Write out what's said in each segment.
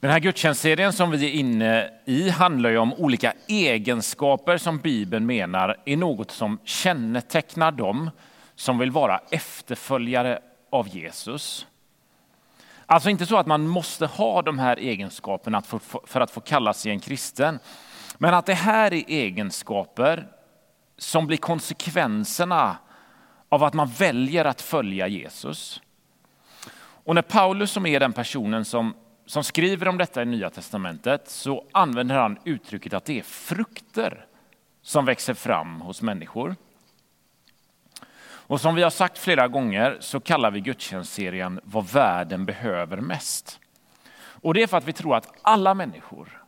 Den här gudstjänstserien som vi är inne i handlar ju om olika egenskaper som Bibeln menar är något som kännetecknar dem som vill vara efterföljare av Jesus. Alltså inte så att man måste ha de här egenskaperna för att få kalla sig en kristen. Men att det här är egenskaper som blir konsekvenserna av att man väljer att följa Jesus. Och när Paulus som är den personen som, som skriver om detta i Nya Testamentet så använder han uttrycket att det är frukter som växer fram hos människor. Och som vi har sagt flera gånger så kallar vi gudstjänstserien Vad världen behöver mest. Och det är för att vi tror att alla människor,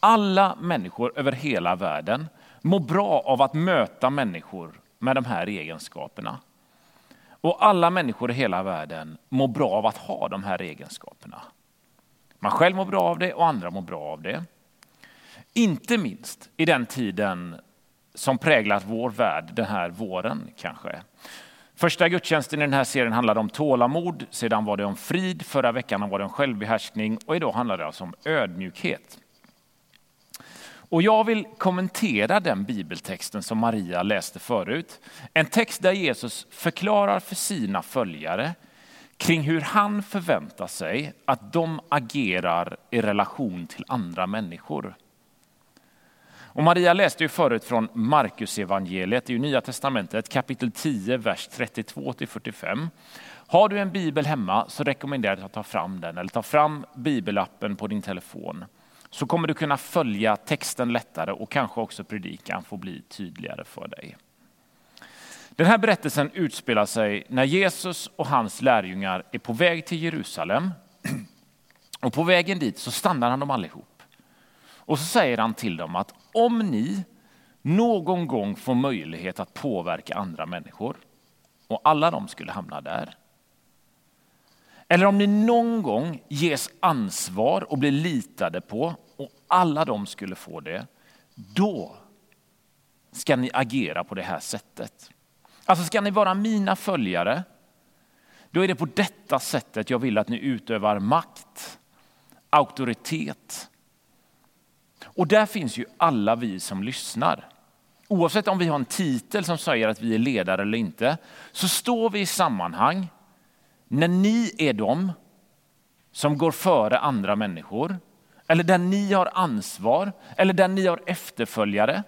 alla människor över hela världen mår bra av att möta människor med de här egenskaperna. Och alla människor i hela världen mår bra av att ha de här egenskaperna. Man själv mår bra av det och andra mår bra av det. Inte minst i den tiden som präglat vår värld den här våren kanske. Första gudstjänsten i den här serien handlade om tålamod, sedan var det om frid, förra veckan var det om självbehärskning och idag handlar det alltså om ödmjukhet. Och jag vill kommentera den bibeltexten som Maria läste förut. En text där Jesus förklarar för sina följare kring hur han förväntar sig att de agerar i relation till andra människor. Och Maria läste ju förut från Markus evangeliet i Nya Testamentet kapitel 10, vers 32 45. Har du en bibel hemma så rekommenderar jag att ta fram den eller ta fram bibelappen på din telefon. Så kommer du kunna följa texten lättare och kanske också predikan får bli tydligare för dig. Den här berättelsen utspelar sig när Jesus och hans lärjungar är på väg till Jerusalem. Och på vägen dit så stannar han dem allihop. Och så säger han till dem att om ni någon gång får möjlighet att påverka andra människor och alla de skulle hamna där. Eller om ni någon gång ges ansvar och blir litade på och alla de skulle få det. Då ska ni agera på det här sättet. Alltså ska ni vara mina följare, då är det på detta sättet jag vill att ni utövar makt, auktoritet och där finns ju alla vi som lyssnar. Oavsett om vi har en titel som säger att vi är ledare eller inte, så står vi i sammanhang när ni är de som går före andra människor, eller där ni har ansvar, eller där ni har efterföljare.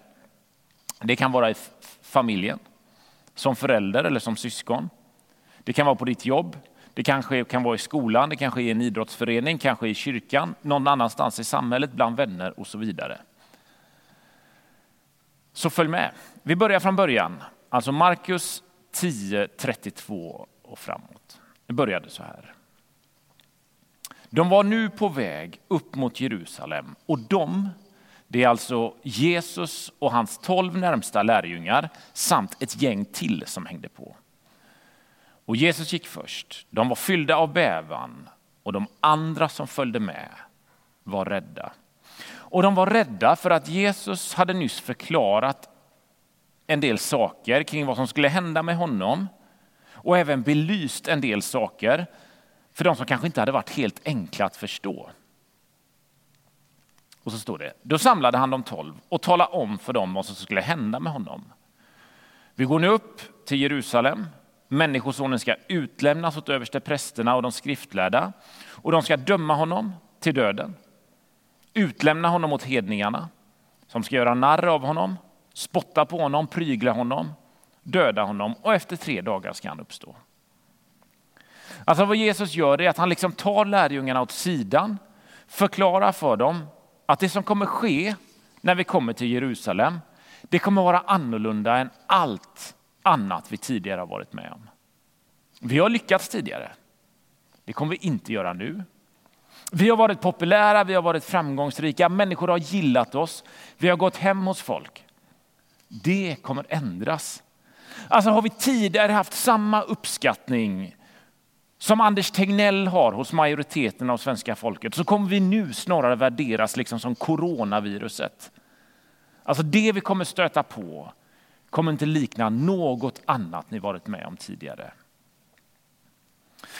Det kan vara i familjen, som förälder eller som syskon. Det kan vara på ditt jobb, det kanske kan vara i skolan, det kanske är i en idrottsförening, kanske i kyrkan, någon annanstans i samhället, bland vänner och så vidare. Så följ med. Vi börjar från början, alltså Markus 10, 32 och framåt. Det började så här. De var nu på väg upp mot Jerusalem och de, det är alltså Jesus och hans tolv närmsta lärjungar samt ett gäng till som hängde på. Och Jesus gick först. De var fyllda av bävan och de andra som följde med var rädda. Och de var rädda för att Jesus hade nyss förklarat en del saker kring vad som skulle hända med honom och även belyst en del saker för de som kanske inte hade varit helt enkla att förstå. Och så står det, då samlade han de tolv och talade om för dem vad som skulle hända med honom. Vi går nu upp till Jerusalem Människosonen ska utlämnas åt överste prästerna och de skriftlärda och de ska döma honom till döden. Utlämna honom åt hedningarna som ska göra narr av honom, spotta på honom, prygla honom, döda honom och efter tre dagar ska han uppstå. Alltså vad Jesus gör är att han liksom tar lärjungarna åt sidan, förklarar för dem att det som kommer ske när vi kommer till Jerusalem, det kommer vara annorlunda än allt annat vi tidigare har varit med om. Vi har lyckats tidigare. Det kommer vi inte göra nu. Vi har varit populära, vi har varit framgångsrika, människor har gillat oss, vi har gått hem hos folk. Det kommer ändras. Alltså har vi tidigare haft samma uppskattning som Anders Tegnell har hos majoriteten av svenska folket så kommer vi nu snarare värderas liksom som coronaviruset. Alltså det vi kommer stöta på kommer inte likna något annat ni varit med om tidigare.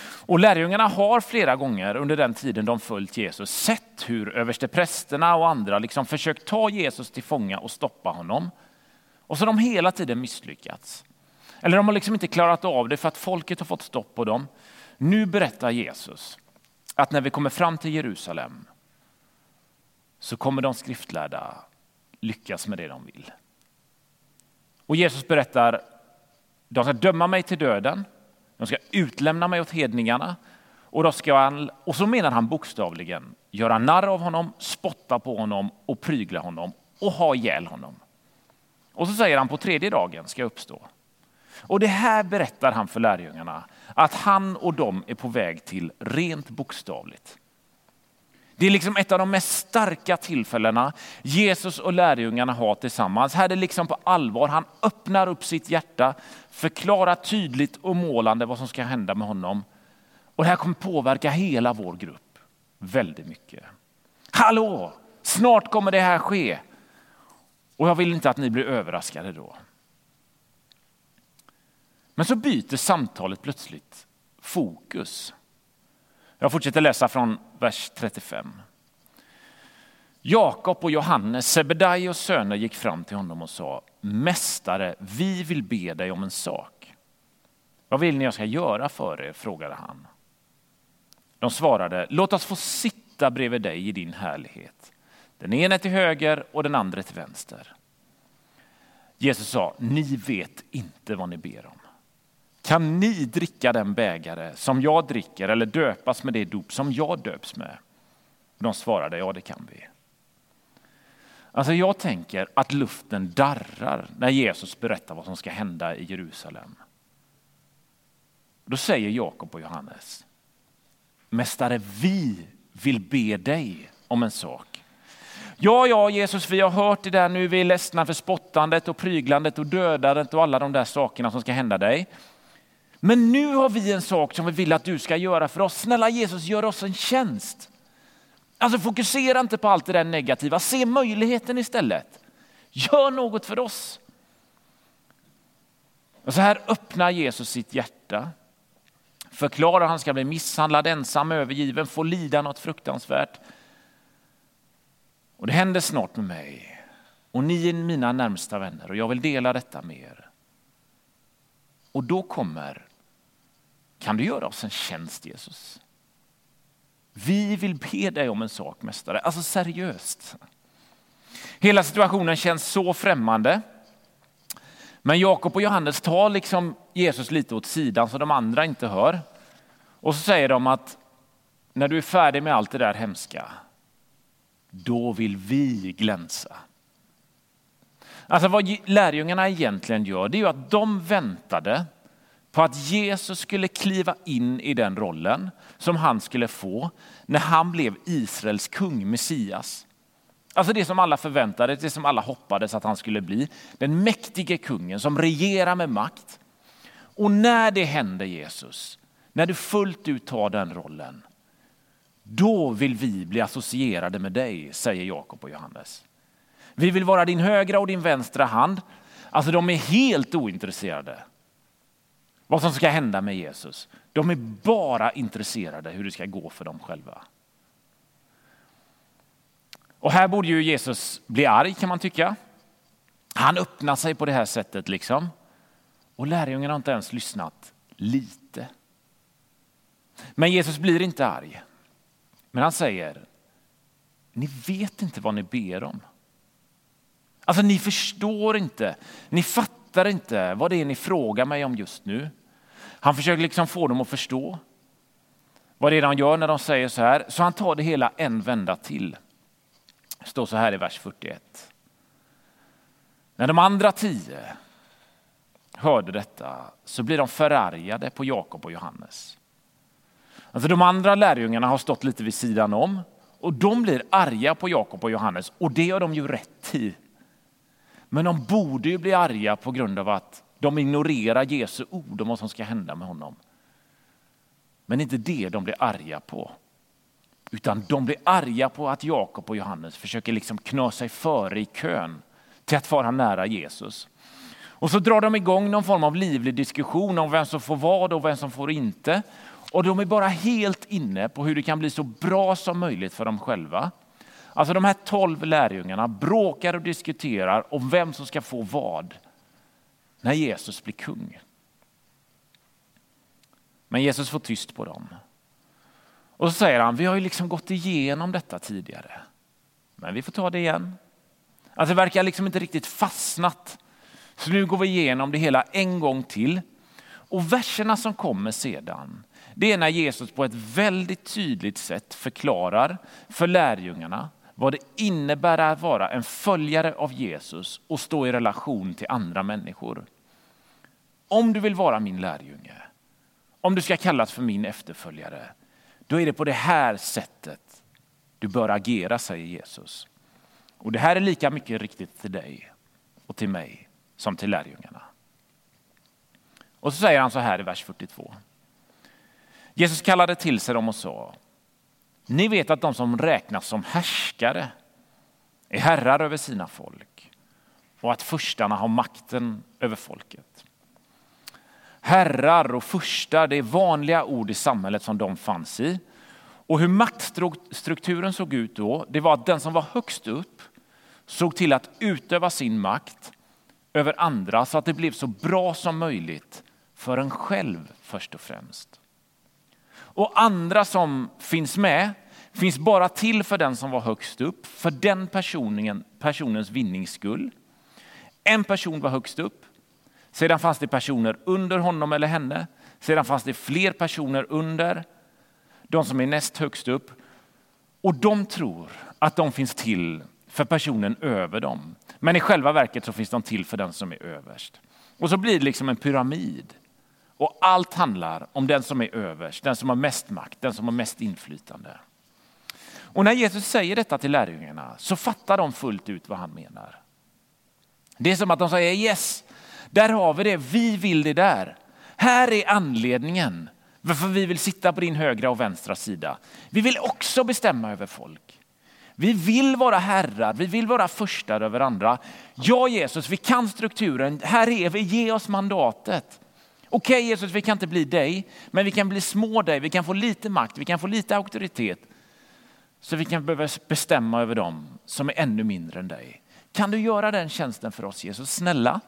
Och lärjungarna har flera gånger under den tiden de följt Jesus sett hur översteprästerna och andra liksom försökt ta Jesus till fånga och stoppa honom. Och så har de hela tiden misslyckats. Eller de har liksom inte klarat av det för att folket har fått stopp på dem. Nu berättar Jesus att när vi kommer fram till Jerusalem så kommer de skriftlärda lyckas med det de vill. Och Jesus berättar, de ska döma mig till döden, de ska utlämna mig åt hedningarna och, då ska han, och så menar han bokstavligen göra narr av honom, spotta på honom och prygla honom och ha ihjäl honom. Och så säger han på tredje dagen ska jag uppstå. Och det här berättar han för lärjungarna att han och de är på väg till rent bokstavligt. Det är liksom ett av de mest starka tillfällena Jesus och lärjungarna har tillsammans. Här är det liksom på allvar. Han öppnar upp sitt hjärta, förklarar tydligt och målande vad som ska hända med honom. Och det här kommer påverka hela vår grupp väldigt mycket. Hallå, snart kommer det här ske. Och jag vill inte att ni blir överraskade då. Men så byter samtalet plötsligt fokus. Jag fortsätter läsa från vers 35. Jakob och Johannes, Sebedaios söner, gick fram till honom och sa Mästare, vi vill be dig om en sak. Vad vill ni jag ska göra för er? frågade han. De svarade, låt oss få sitta bredvid dig i din härlighet. Den ene till höger och den andra till vänster. Jesus sa, ni vet inte vad ni ber om. Kan ni dricka den bägare som jag dricker eller döpas med det dop som jag döps med? De svarade, ja det kan vi. Alltså jag tänker att luften darrar när Jesus berättar vad som ska hända i Jerusalem. Då säger Jakob och Johannes, Mästare, vi vill be dig om en sak. Ja, ja, Jesus, vi har hört det där nu, vi är ledsna för spottandet och pryglandet och dödandet och alla de där sakerna som ska hända dig. Men nu har vi en sak som vi vill att du ska göra för oss. Snälla Jesus, gör oss en tjänst. Alltså fokusera inte på allt det där negativa, se möjligheten istället. Gör något för oss. Och så här öppnar Jesus sitt hjärta. Förklarar att han ska bli misshandlad, ensam, övergiven, få lida något fruktansvärt. Och det händer snart med mig. Och ni är mina närmsta vänner och jag vill dela detta med er. Och då kommer kan du göra oss en tjänst Jesus? Vi vill be dig om en sak mästare, alltså seriöst. Hela situationen känns så främmande. Men Jakob och Johannes tar liksom Jesus lite åt sidan så de andra inte hör. Och så säger de att när du är färdig med allt det där hemska, då vill vi glänsa. Alltså vad lärjungarna egentligen gör, det är ju att de väntade på att Jesus skulle kliva in i den rollen som han skulle få när han blev Israels kung, Messias. Alltså det som alla förväntade, det som alla hoppades att han skulle bli. Den mäktige kungen som regerar med makt. Och när det händer Jesus, när du fullt ut tar den rollen, då vill vi bli associerade med dig, säger Jakob och Johannes. Vi vill vara din högra och din vänstra hand. Alltså de är helt ointresserade vad som ska hända med Jesus. De är bara intresserade hur det ska gå för dem själva. Och här borde ju Jesus bli arg kan man tycka. Han öppnar sig på det här sättet liksom. Och lärjungarna har inte ens lyssnat lite. Men Jesus blir inte arg. Men han säger, ni vet inte vad ni ber om. Alltså ni förstår inte, ni fattar inte vad det är ni frågar mig om just nu. Han försöker liksom få dem att förstå vad det är de gör när de säger så här. Så han tar det hela en vända till. Det står så här i vers 41. När de andra tio hörde detta så blir de förargade på Jakob och Johannes. Alltså de andra lärjungarna har stått lite vid sidan om och de blir arga på Jakob och Johannes och det har de ju rätt i. Men de borde ju bli arga på grund av att de ignorerar Jesu ord om vad som ska hända med honom. Men inte det de blir arga på. Utan de blir arga på att Jakob och Johannes försöker liksom knö sig före i kön till att vara nära Jesus. Och så drar de igång någon form av livlig diskussion om vem som får vad och vem som får inte. Och de är bara helt inne på hur det kan bli så bra som möjligt för dem själva. Alltså de här tolv lärjungarna bråkar och diskuterar om vem som ska få vad när Jesus blir kung. Men Jesus får tyst på dem. Och så säger han, vi har ju liksom gått igenom detta tidigare. Men vi får ta det igen. Alltså det verkar liksom inte riktigt fastnat. Så nu går vi igenom det hela en gång till. Och verserna som kommer sedan, det är när Jesus på ett väldigt tydligt sätt förklarar för lärjungarna vad det innebär att vara en följare av Jesus och stå i relation till andra människor. Om du vill vara min lärjunge, om du ska kallas för min efterföljare, då är det på det här sättet du bör agera, säger Jesus. Och det här är lika mycket riktigt till dig och till mig som till lärjungarna. Och så säger han så här i vers 42. Jesus kallade till sig dem och sa, ni vet att de som räknas som härskare är herrar över sina folk och att förstarna har makten över folket. Herrar och furstar, det är vanliga ord i samhället som de fanns i. Och hur maktstrukturen såg ut då, det var att den som var högst upp såg till att utöva sin makt över andra så att det blev så bra som möjligt för en själv först och främst. Och andra som finns med finns bara till för den som var högst upp, för den personen, personens vinnings skull. En person var högst upp, sedan fanns det personer under honom eller henne, sedan fanns det fler personer under, de som är näst högst upp. Och de tror att de finns till för personen över dem. Men i själva verket så finns de till för den som är överst. Och så blir det liksom en pyramid. Och allt handlar om den som är överst, den som har mest makt, den som har mest inflytande. Och när Jesus säger detta till lärjungarna så fattar de fullt ut vad han menar. Det är som att de säger yes, där har vi det, vi vill det där. Här är anledningen varför vi vill sitta på din högra och vänstra sida. Vi vill också bestämma över folk. Vi vill vara herrar, vi vill vara första över andra. Ja Jesus, vi kan strukturen, här är vi, ge oss mandatet. Okej okay, Jesus, vi kan inte bli dig, men vi kan bli små dig, vi kan få lite makt, vi kan få lite auktoritet. Så vi kan behöva bestämma över dem som är ännu mindre än dig. Kan du göra den tjänsten för oss Jesus, snälla?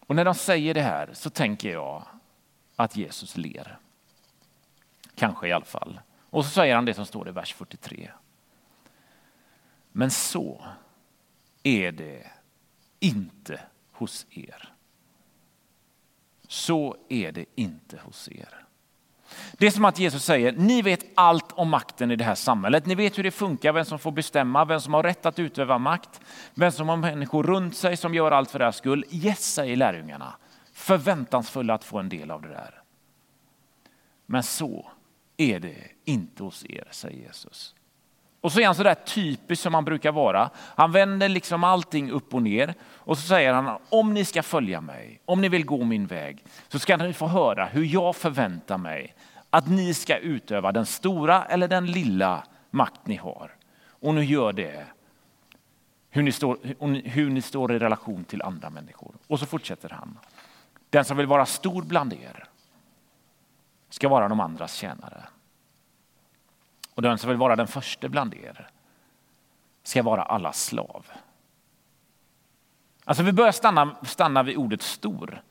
Och när de säger det här så tänker jag att Jesus ler. Kanske i alla fall. Och så säger han det som står i vers 43. Men så är det inte hos er. Så är det inte hos er. Det är som att Jesus säger, ni vet allt om makten i det här samhället. Ni vet hur det funkar, vem som får bestämma, vem som har rätt att utöva makt, vem som har människor runt sig som gör allt för deras skull. Yes, säger lärjungarna, förväntansfulla att få en del av det där. Men så är det inte hos er, säger Jesus. Och så är han så där typisk som han brukar vara. Han vänder liksom allting upp och ner och så säger han om ni ska följa mig, om ni vill gå min väg så ska ni få höra hur jag förväntar mig att ni ska utöva den stora eller den lilla makt ni har. Och nu gör det hur ni, står, hur ni står i relation till andra människor. Och så fortsätter han. Den som vill vara stor bland er ska vara de andras tjänare. Och den som vill vara den första bland er ska vara alla slav. Alltså vi börjar stanna, stanna vid ordet stor.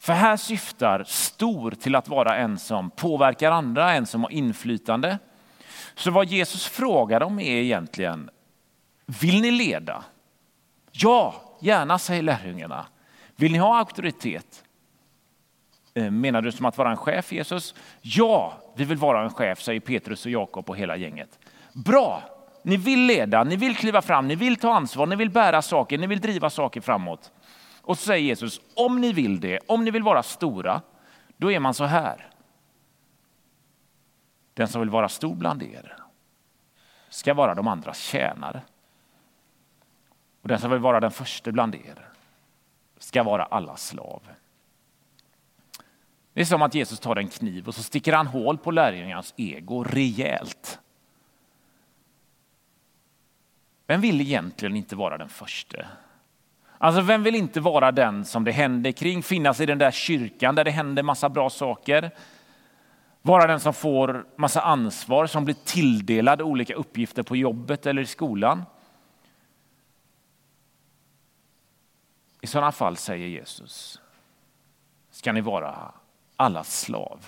För här syftar stor till att vara en som påverkar andra, en som har inflytande. Så vad Jesus frågar dem är egentligen, vill ni leda? Ja, gärna säger lärjungarna. Vill ni ha auktoritet? Eh, menar du som att vara en chef Jesus? Ja, vi vill vara en chef, säger Petrus och Jakob och hela gänget. Bra, ni vill leda, ni vill kliva fram, ni vill ta ansvar, ni vill bära saker, ni vill driva saker framåt. Och så säger Jesus, om ni vill det, om ni vill vara stora, då är man så här. Den som vill vara stor bland er ska vara de andras tjänare. Och den som vill vara den första bland er ska vara alla slav. Det är som att Jesus tar en kniv och så sticker han hål på lärjungarnas ego rejält. Vem vill egentligen inte vara den första? Alltså vem vill inte vara den som det händer kring, finnas i den där kyrkan där det händer massa bra saker. Vara den som får massa ansvar, som blir tilldelad olika uppgifter på jobbet eller i skolan. I sådana fall, säger Jesus, ska ni vara allas slav.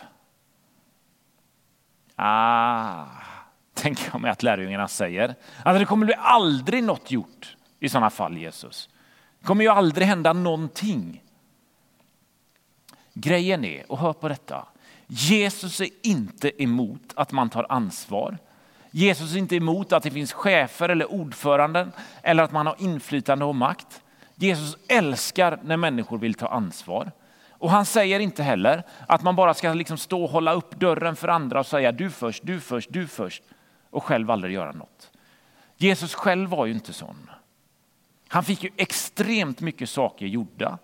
Ah, tänker jag mig att lärjungarna säger. Alltså det kommer bli aldrig något gjort i sådana fall, Jesus. Det kommer ju aldrig hända någonting. Grejen är, och hör på detta, Jesus är inte emot att man tar ansvar. Jesus är inte emot att det finns chefer eller ordföranden eller att man har inflytande och makt. Jesus älskar när människor vill ta ansvar. Och han säger inte heller att man bara ska liksom stå och hålla upp dörren för andra och säga du först, du först, du först och själv aldrig göra något. Jesus själv var ju inte sån. Han fick ju extremt mycket saker gjorda.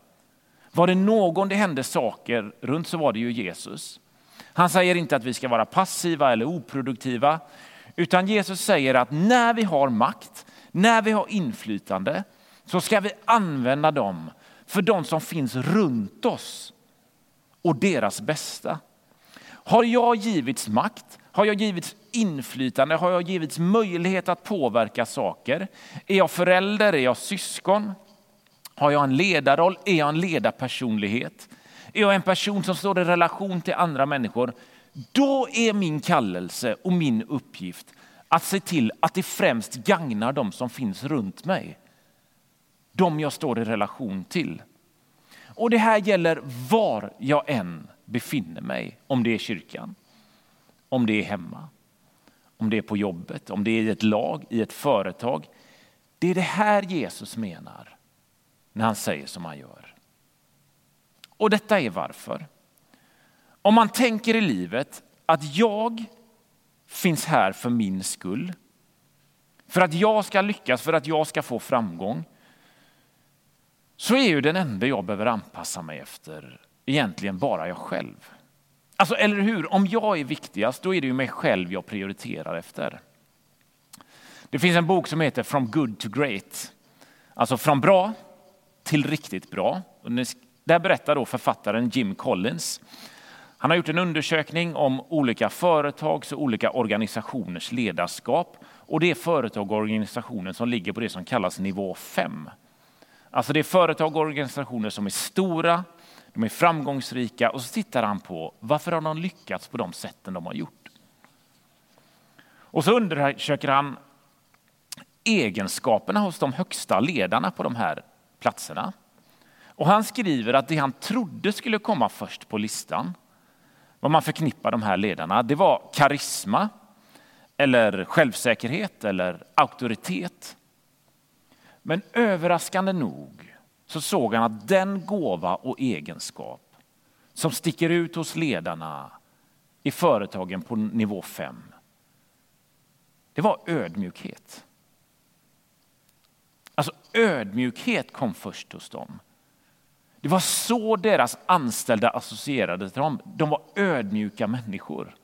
Var det någon det hände saker runt så var det ju Jesus. Han säger inte att vi ska vara passiva eller oproduktiva, utan Jesus säger att när vi har makt, när vi har inflytande, så ska vi använda dem för de som finns runt oss och deras bästa. Har jag givits makt, har jag givits inflytande, har jag givits möjlighet att påverka saker? Är jag förälder, är jag syskon? Har jag en ledarroll, är jag en ledarpersonlighet? Är jag en person som står i relation till andra människor? Då är min kallelse och min uppgift att se till att det främst gagnar de som finns runt mig de jag står i relation till. Och det här gäller var jag än befinner mig, om det är kyrkan, om det är hemma, om det är på jobbet, om det är i ett lag, i ett företag. Det är det här Jesus menar när han säger som han gör. Och detta är varför. Om man tänker i livet att jag finns här för min skull, för att jag ska lyckas, för att jag ska få framgång, så är ju den enda jag behöver anpassa mig efter egentligen bara jag själv. Alltså, eller hur? Om jag är viktigast, då är det ju mig själv jag prioriterar efter. Det finns en bok som heter From good to great. Alltså från bra till riktigt bra. Där berättar då författaren Jim Collins. Han har gjort en undersökning om olika företags och olika organisationers ledarskap. Och det är företag och organisationer som ligger på det som kallas nivå 5. Alltså det är företag och organisationer som är stora, de är framgångsrika och så tittar han på varför har de lyckats på de sätten de har gjort. Och så undersöker han egenskaperna hos de högsta ledarna på de här platserna. Och han skriver att det han trodde skulle komma först på listan, vad man förknippar de här ledarna, det var karisma, eller självsäkerhet eller auktoritet. Men överraskande nog så såg han att den gåva och egenskap som sticker ut hos ledarna i företagen på nivå 5, det var ödmjukhet. Alltså ödmjukhet kom först hos dem. Det var så deras anställda associerade till dem. De var ödmjuka människor.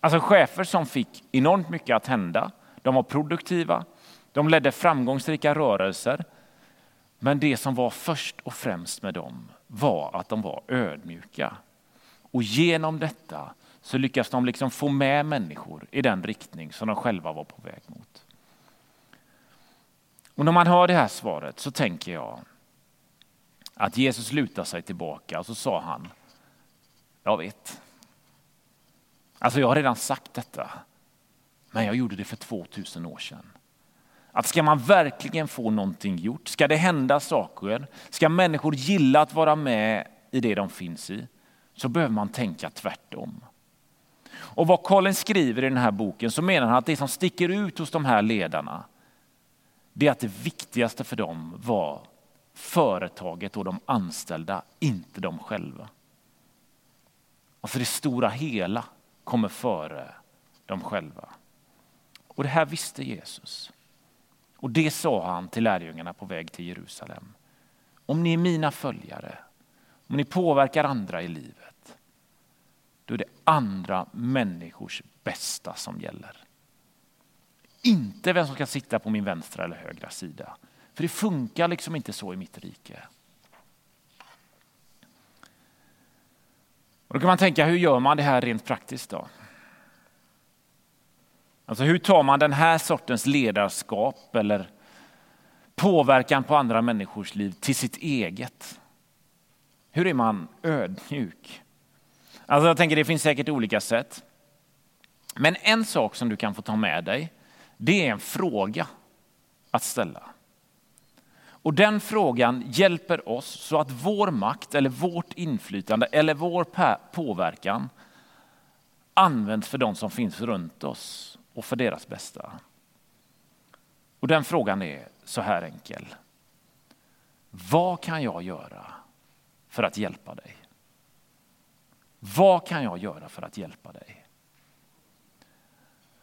Alltså chefer som fick enormt mycket att hända. De var produktiva, de ledde framgångsrika rörelser. Men det som var först och främst med dem var att de var ödmjuka. Och genom detta så lyckas de liksom få med människor i den riktning som de själva var på väg mot. Och när man hör det här svaret så tänker jag att Jesus lutar sig tillbaka och så sa han, jag vet. Alltså jag har redan sagt detta, men jag gjorde det för 2000 år sedan. Att ska man verkligen få någonting gjort, ska det hända saker, ska människor gilla att vara med i det de finns i, så behöver man tänka tvärtom. Och vad Colin skriver i den här boken så menar han att det som sticker ut hos de här ledarna, det är att det viktigaste för dem var företaget och de anställda, inte de själva. Alltså det stora hela kommer före dem själva. Och det här visste Jesus. Och det sa han till lärjungarna på väg till Jerusalem. Om ni är mina följare, om ni påverkar andra i livet, då är det andra människors bästa som gäller. Inte vem som ska sitta på min vänstra eller högra sida. För det funkar liksom inte så i mitt rike. Och då kan man tänka, hur gör man det här rent praktiskt då? Alltså hur tar man den här sortens ledarskap eller påverkan på andra människors liv till sitt eget? Hur är man ödmjuk? Alltså jag tänker det finns säkert olika sätt. Men en sak som du kan få ta med dig, det är en fråga att ställa. Och den frågan hjälper oss så att vår makt eller vårt inflytande eller vår påverkan används för de som finns runt oss och för deras bästa. Och den frågan är så här enkel. Vad kan jag göra för att hjälpa dig? Vad kan jag göra för att hjälpa dig?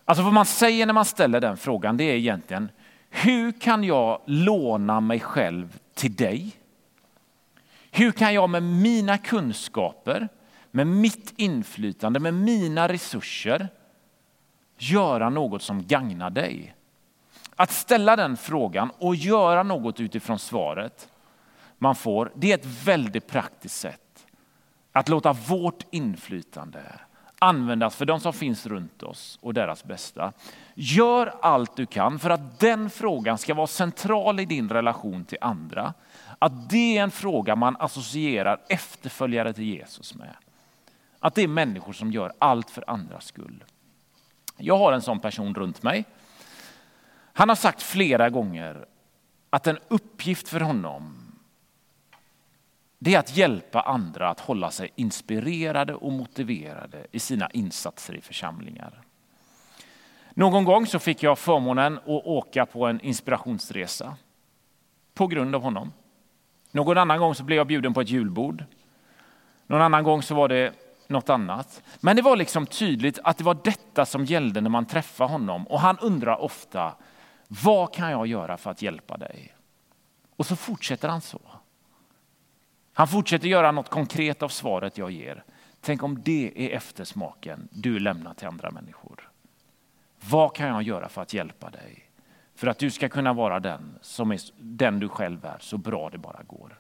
Alltså vad man säger när man ställer den frågan det är egentligen hur kan jag låna mig själv till dig? Hur kan jag med mina kunskaper, med mitt inflytande, med mina resurser göra något som gagnar dig? Att ställa den frågan och göra något utifrån svaret man får, det är ett väldigt praktiskt sätt att låta vårt inflytande användas för de som finns runt oss och deras bästa. Gör allt du kan för att den frågan ska vara central i din relation till andra. Att det är en fråga man associerar efterföljare till Jesus med. Att det är människor som gör allt för andras skull. Jag har en sån person runt mig. Han har sagt flera gånger att en uppgift för honom det är att hjälpa andra att hålla sig inspirerade och motiverade i sina insatser i församlingar. Någon gång så fick jag förmånen att åka på en inspirationsresa på grund av honom. Någon annan gång så blev jag bjuden på ett julbord. Någon annan gång så var det något annat. Men det var liksom tydligt att det var detta som gällde när man träffade honom. Och han undrar ofta, vad kan jag göra för att hjälpa dig? Och så fortsätter han så. Han fortsätter göra något konkret av svaret jag ger. Tänk om det är eftersmaken du lämnar till andra människor. Vad kan jag göra för att hjälpa dig? För att du ska kunna vara den som är den du själv är, så bra det bara går.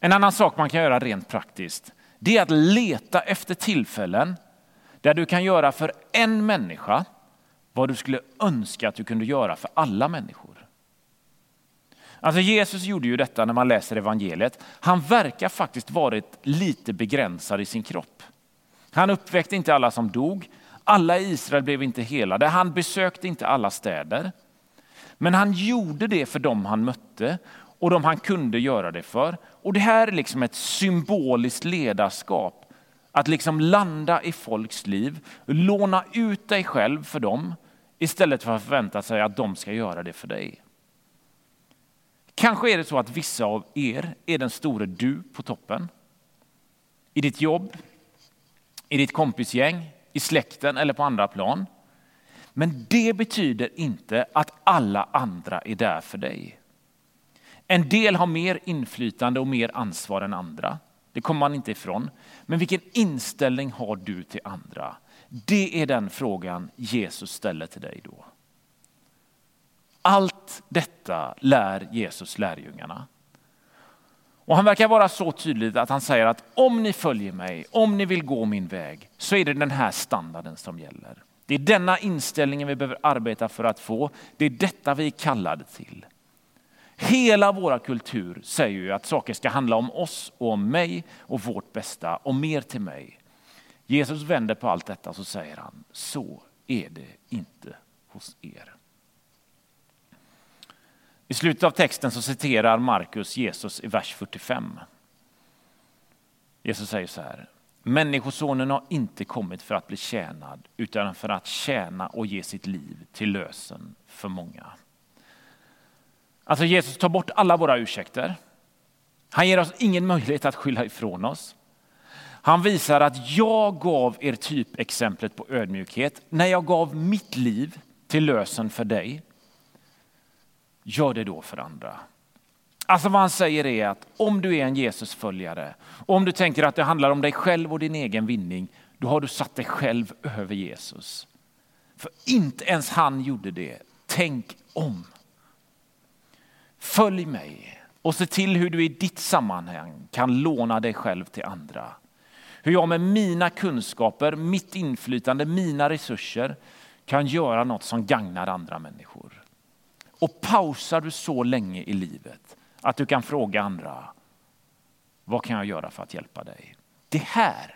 En annan sak man kan göra rent praktiskt, det är att leta efter tillfällen där du kan göra för en människa vad du skulle önska att du kunde göra för alla människor. Alltså Jesus gjorde ju detta när man läser evangeliet. Han verkar faktiskt varit lite begränsad i sin kropp. Han uppväckte inte alla som dog. Alla i Israel blev inte helade. Han besökte inte alla städer. Men han gjorde det för dem han mötte och de han kunde göra det för. Och det här är liksom ett symboliskt ledarskap. Att liksom landa i folks liv, låna ut dig själv för dem istället för att förvänta sig att de ska göra det för dig. Kanske är det så att vissa av er är den store du på toppen. I ditt jobb, i ditt kompisgäng, i släkten eller på andra plan. Men det betyder inte att alla andra är där för dig. En del har mer inflytande och mer ansvar än andra. Det kommer man inte ifrån. Men vilken inställning har du till andra? Det är den frågan Jesus ställer till dig då. Allt detta lär Jesus lärjungarna. Och han verkar vara så tydlig att han säger att om ni följer mig, om ni vill gå min väg, så är det den här standarden som gäller. Det är denna inställningen vi behöver arbeta för att få. Det är detta vi är kallade till. Hela vår kultur säger ju att saker ska handla om oss och om mig och vårt bästa och mer till mig. Jesus vänder på allt detta så säger han, så är det inte hos er. I slutet av texten så citerar Markus Jesus i vers 45. Jesus säger så här. Människosonen har inte kommit för att bli tjänad utan för att tjäna och ge sitt liv till lösen för många. Alltså Jesus tar bort alla våra ursäkter. Han ger oss ingen möjlighet att skylla ifrån oss. Han visar att jag gav er typexemplet på ödmjukhet när jag gav mitt liv till lösen för dig gör det då för andra. Alltså vad han säger är att om du är en Jesusföljare, om du tänker att det handlar om dig själv och din egen vinning, då har du satt dig själv över Jesus. För inte ens han gjorde det. Tänk om. Följ mig och se till hur du i ditt sammanhang kan låna dig själv till andra. Hur jag med mina kunskaper, mitt inflytande, mina resurser kan göra något som gagnar andra människor. Och pausar du så länge i livet att du kan fråga andra, vad kan jag göra för att hjälpa dig? Det här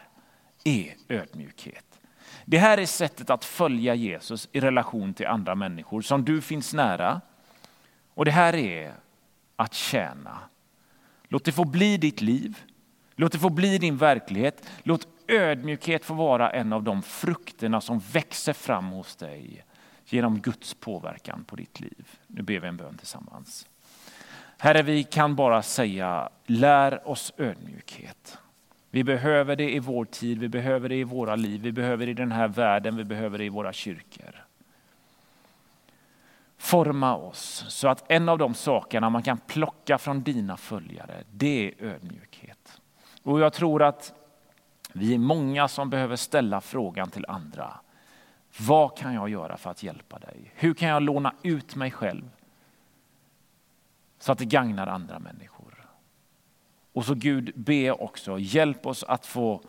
är ödmjukhet. Det här är sättet att följa Jesus i relation till andra människor som du finns nära. Och det här är att tjäna. Låt det få bli ditt liv. Låt det få bli din verklighet. Låt ödmjukhet få vara en av de frukterna som växer fram hos dig genom Guds påverkan på ditt liv. Nu ber vi en bön tillsammans. Herre, vi kan bara säga lär oss ödmjukhet. Vi behöver det i vår tid, vi behöver det i våra liv, vi behöver det i den här världen, vi behöver det i våra kyrkor. Forma oss så att en av de sakerna man kan plocka från dina följare, det är ödmjukhet. Och jag tror att vi är många som behöver ställa frågan till andra. Vad kan jag göra för att hjälpa dig? Hur kan jag låna ut mig själv så att det gagnar andra människor? Och så Gud, be också, hjälp oss att få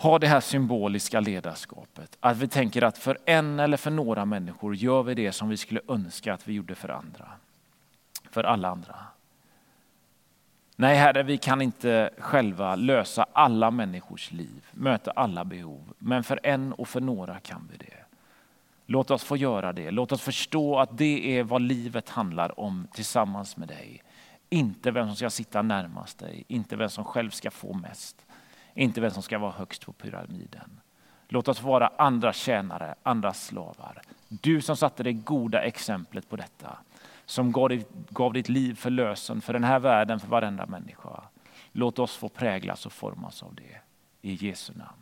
ha det här symboliska ledarskapet. Att vi tänker att för en eller för några människor gör vi det som vi skulle önska att vi gjorde för andra. För alla andra. Nej Herre, vi kan inte själva lösa alla människors liv, möta alla behov. Men för en och för några kan vi det. Låt oss få göra det. Låt oss förstå att det är vad livet handlar om tillsammans med dig. Inte vem som ska sitta närmast dig, inte vem som själv ska få mest. Inte vem som ska vara högst på pyramiden. Låt oss vara andra tjänare, andra slavar. Du som satte det goda exemplet på detta som gav ditt, gav ditt liv för lösen, för den här världen, för varenda människa. Låt oss få präglas och formas av det. I Jesu namn.